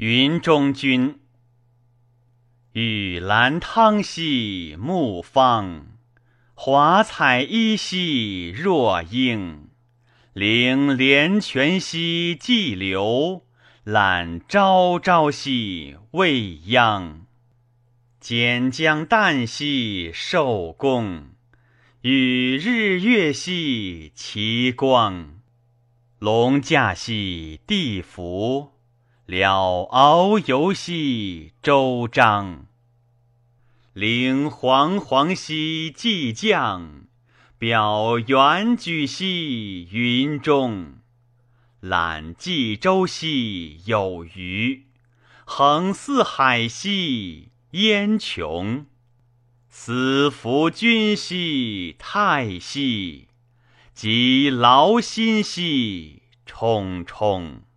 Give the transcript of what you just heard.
云中君。玉兰汤兮木方，华彩衣兮若英。领连泉兮既流，览朝朝兮未央。简将旦兮寿宫，与日月兮齐光。龙驾兮地服，了遨游兮周章。领煌煌兮既降，表元举兮云中。览冀州兮有余，横四海兮烟裘。思服君兮太息，及劳心兮忡忡。